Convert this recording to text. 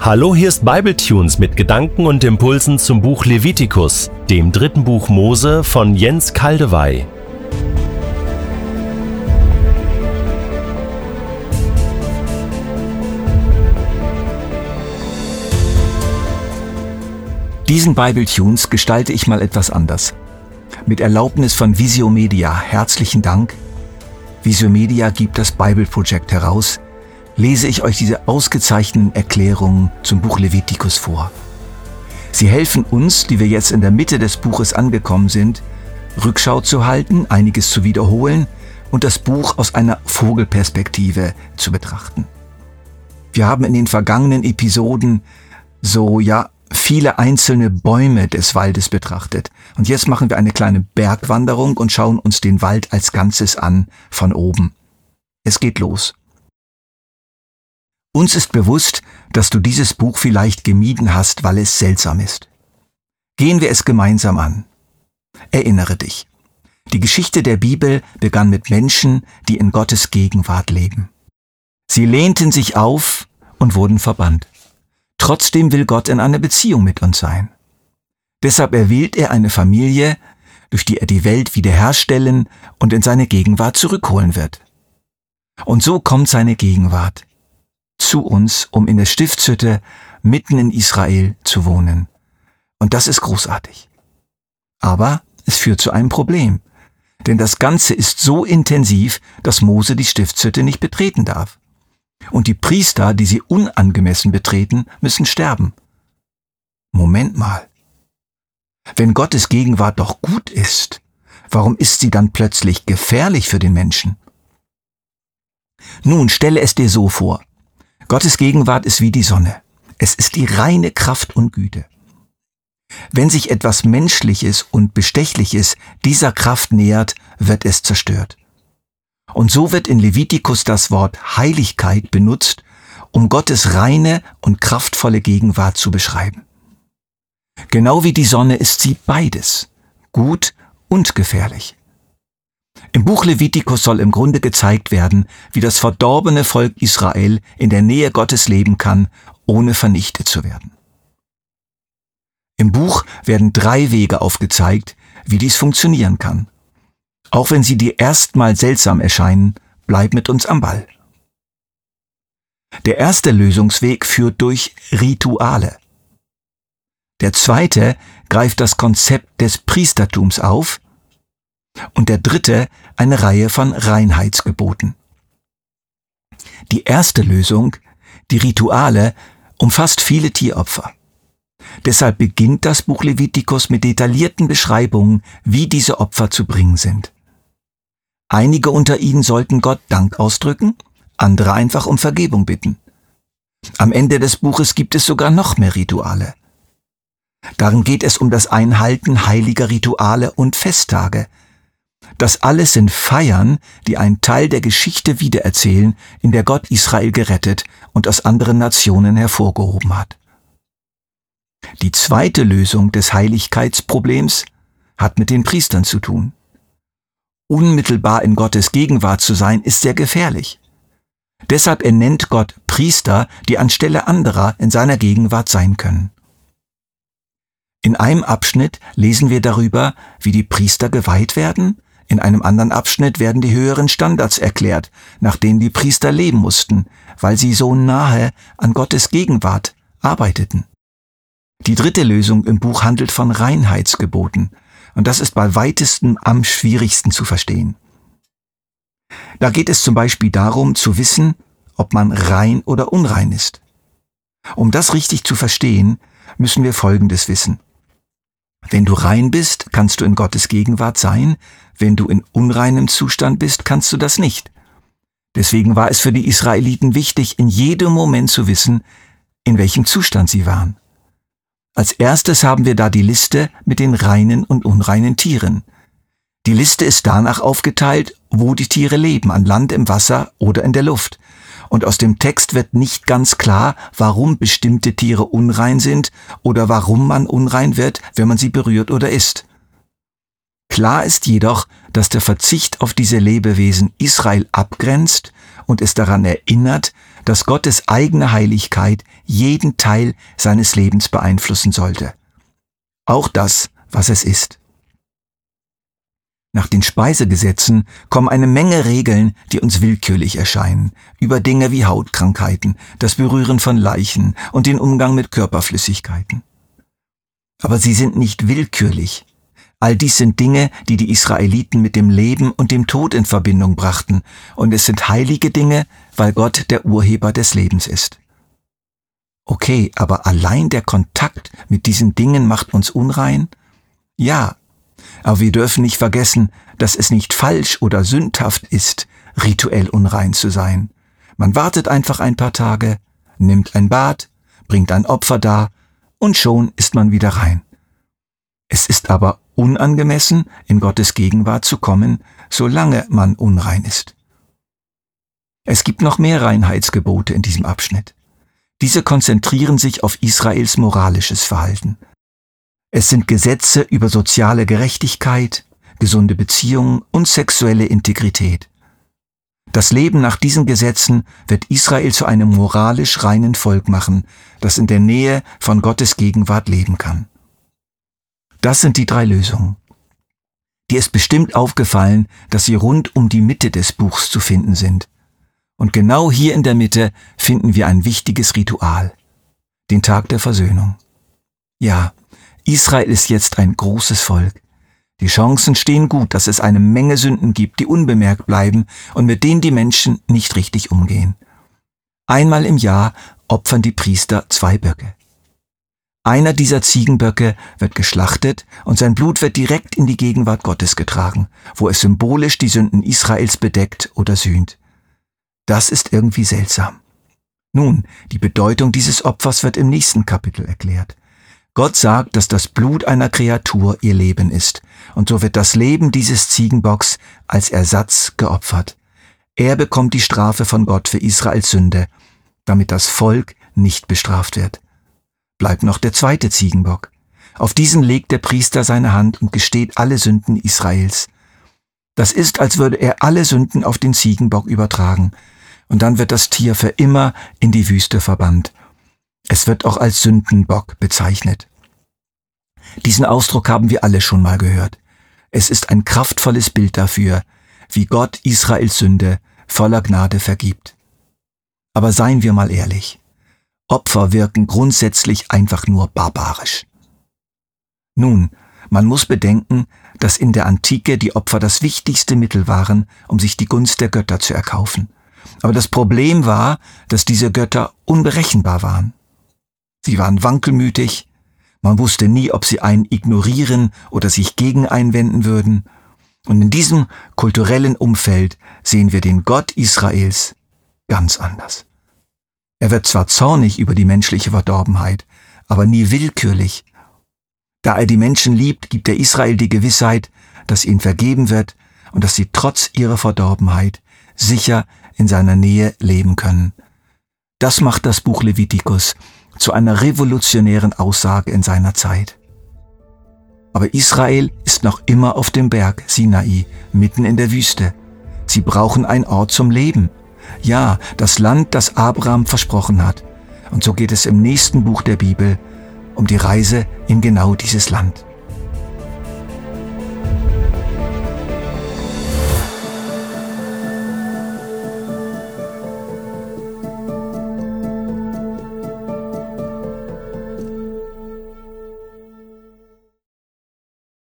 Hallo, hier ist Bibletunes mit Gedanken und Impulsen zum Buch Levitikus, dem dritten Buch Mose von Jens Kaldewey. Diesen Bibletunes gestalte ich mal etwas anders. Mit Erlaubnis von Visio Media herzlichen Dank. Visio Media gibt das Bible Project heraus, lese ich euch diese ausgezeichneten Erklärungen zum Buch Levitikus vor. Sie helfen uns, die wir jetzt in der Mitte des Buches angekommen sind, Rückschau zu halten, einiges zu wiederholen und das Buch aus einer Vogelperspektive zu betrachten. Wir haben in den vergangenen Episoden so ja viele einzelne Bäume des Waldes betrachtet. Und jetzt machen wir eine kleine Bergwanderung und schauen uns den Wald als Ganzes an von oben. Es geht los. Uns ist bewusst, dass du dieses Buch vielleicht gemieden hast, weil es seltsam ist. Gehen wir es gemeinsam an. Erinnere dich. Die Geschichte der Bibel begann mit Menschen, die in Gottes Gegenwart leben. Sie lehnten sich auf und wurden verbannt. Trotzdem will Gott in einer Beziehung mit uns sein. Deshalb erwählt er eine Familie, durch die er die Welt wiederherstellen und in seine Gegenwart zurückholen wird. Und so kommt seine Gegenwart zu uns, um in der Stiftshütte mitten in Israel zu wohnen. Und das ist großartig. Aber es führt zu einem Problem. Denn das Ganze ist so intensiv, dass Mose die Stiftshütte nicht betreten darf. Und die Priester, die sie unangemessen betreten, müssen sterben. Moment mal. Wenn Gottes Gegenwart doch gut ist, warum ist sie dann plötzlich gefährlich für den Menschen? Nun stelle es dir so vor. Gottes Gegenwart ist wie die Sonne. Es ist die reine Kraft und Güte. Wenn sich etwas Menschliches und Bestechliches dieser Kraft nähert, wird es zerstört. Und so wird in Levitikus das Wort Heiligkeit benutzt, um Gottes reine und kraftvolle Gegenwart zu beschreiben. Genau wie die Sonne ist sie beides, gut und gefährlich. Im Buch Levitikus soll im Grunde gezeigt werden, wie das verdorbene Volk Israel in der Nähe Gottes leben kann, ohne vernichtet zu werden. Im Buch werden drei Wege aufgezeigt, wie dies funktionieren kann. Auch wenn sie dir erstmal seltsam erscheinen, bleib mit uns am Ball. Der erste Lösungsweg führt durch Rituale. Der zweite greift das Konzept des Priestertums auf und der dritte eine Reihe von Reinheitsgeboten. Die erste Lösung, die Rituale, umfasst viele Tieropfer. Deshalb beginnt das Buch Levitikus mit detaillierten Beschreibungen, wie diese Opfer zu bringen sind. Einige unter ihnen sollten Gott Dank ausdrücken, andere einfach um Vergebung bitten. Am Ende des Buches gibt es sogar noch mehr Rituale. Darin geht es um das Einhalten heiliger Rituale und Festtage, das alles sind Feiern, die einen Teil der Geschichte wiedererzählen, in der Gott Israel gerettet und aus anderen Nationen hervorgehoben hat. Die zweite Lösung des Heiligkeitsproblems hat mit den Priestern zu tun. Unmittelbar in Gottes Gegenwart zu sein, ist sehr gefährlich. Deshalb ernennt Gott Priester, die anstelle anderer in seiner Gegenwart sein können. In einem Abschnitt lesen wir darüber, wie die Priester geweiht werden in einem anderen Abschnitt werden die höheren Standards erklärt, nach denen die Priester leben mussten, weil sie so nahe an Gottes Gegenwart arbeiteten. Die dritte Lösung im Buch handelt von Reinheitsgeboten, und das ist bei weitesten am schwierigsten zu verstehen. Da geht es zum Beispiel darum zu wissen, ob man rein oder unrein ist. Um das richtig zu verstehen, müssen wir Folgendes wissen. Wenn du rein bist, kannst du in Gottes Gegenwart sein, wenn du in unreinem Zustand bist, kannst du das nicht. Deswegen war es für die Israeliten wichtig, in jedem Moment zu wissen, in welchem Zustand sie waren. Als erstes haben wir da die Liste mit den reinen und unreinen Tieren. Die Liste ist danach aufgeteilt, wo die Tiere leben, an Land, im Wasser oder in der Luft. Und aus dem Text wird nicht ganz klar, warum bestimmte Tiere unrein sind oder warum man unrein wird, wenn man sie berührt oder isst. Klar ist jedoch, dass der Verzicht auf diese Lebewesen Israel abgrenzt und es daran erinnert, dass Gottes eigene Heiligkeit jeden Teil seines Lebens beeinflussen sollte. Auch das, was es ist. Nach den Speisegesetzen kommen eine Menge Regeln, die uns willkürlich erscheinen, über Dinge wie Hautkrankheiten, das Berühren von Leichen und den Umgang mit Körperflüssigkeiten. Aber sie sind nicht willkürlich. All dies sind Dinge, die die Israeliten mit dem Leben und dem Tod in Verbindung brachten, und es sind heilige Dinge, weil Gott der Urheber des Lebens ist. Okay, aber allein der Kontakt mit diesen Dingen macht uns unrein? Ja, aber wir dürfen nicht vergessen, dass es nicht falsch oder sündhaft ist, rituell unrein zu sein. Man wartet einfach ein paar Tage, nimmt ein Bad, bringt ein Opfer dar und schon ist man wieder rein. Es ist aber unangemessen, in Gottes Gegenwart zu kommen, solange man unrein ist. Es gibt noch mehr Reinheitsgebote in diesem Abschnitt. Diese konzentrieren sich auf Israels moralisches Verhalten. Es sind Gesetze über soziale Gerechtigkeit, gesunde Beziehungen und sexuelle Integrität. Das Leben nach diesen Gesetzen wird Israel zu einem moralisch reinen Volk machen, das in der Nähe von Gottes Gegenwart leben kann. Das sind die drei Lösungen. Dir ist bestimmt aufgefallen, dass sie rund um die Mitte des Buchs zu finden sind. Und genau hier in der Mitte finden wir ein wichtiges Ritual, den Tag der Versöhnung. Ja, Israel ist jetzt ein großes Volk. Die Chancen stehen gut, dass es eine Menge Sünden gibt, die unbemerkt bleiben und mit denen die Menschen nicht richtig umgehen. Einmal im Jahr opfern die Priester zwei Böcke. Einer dieser Ziegenböcke wird geschlachtet und sein Blut wird direkt in die Gegenwart Gottes getragen, wo es symbolisch die Sünden Israels bedeckt oder sühnt. Das ist irgendwie seltsam. Nun, die Bedeutung dieses Opfers wird im nächsten Kapitel erklärt. Gott sagt, dass das Blut einer Kreatur ihr Leben ist, und so wird das Leben dieses Ziegenbocks als Ersatz geopfert. Er bekommt die Strafe von Gott für Israels Sünde, damit das Volk nicht bestraft wird. Bleibt noch der zweite Ziegenbock. Auf diesen legt der Priester seine Hand und gesteht alle Sünden Israels. Das ist, als würde er alle Sünden auf den Ziegenbock übertragen, und dann wird das Tier für immer in die Wüste verbannt. Es wird auch als Sündenbock bezeichnet. Diesen Ausdruck haben wir alle schon mal gehört. Es ist ein kraftvolles Bild dafür, wie Gott Israels Sünde voller Gnade vergibt. Aber seien wir mal ehrlich. Opfer wirken grundsätzlich einfach nur barbarisch. Nun, man muss bedenken, dass in der Antike die Opfer das wichtigste Mittel waren, um sich die Gunst der Götter zu erkaufen. Aber das Problem war, dass diese Götter unberechenbar waren. Sie waren wankelmütig, man wusste nie, ob sie einen ignorieren oder sich gegen einwenden würden. Und in diesem kulturellen Umfeld sehen wir den Gott Israels ganz anders. Er wird zwar zornig über die menschliche Verdorbenheit, aber nie willkürlich. Da er die Menschen liebt, gibt er Israel die Gewissheit, dass ihnen vergeben wird und dass sie trotz ihrer Verdorbenheit sicher in seiner Nähe leben können. Das macht das Buch Levitikus zu einer revolutionären Aussage in seiner Zeit. Aber Israel ist noch immer auf dem Berg Sinai, mitten in der Wüste. Sie brauchen einen Ort zum Leben. Ja, das Land, das Abraham versprochen hat. Und so geht es im nächsten Buch der Bibel um die Reise in genau dieses Land.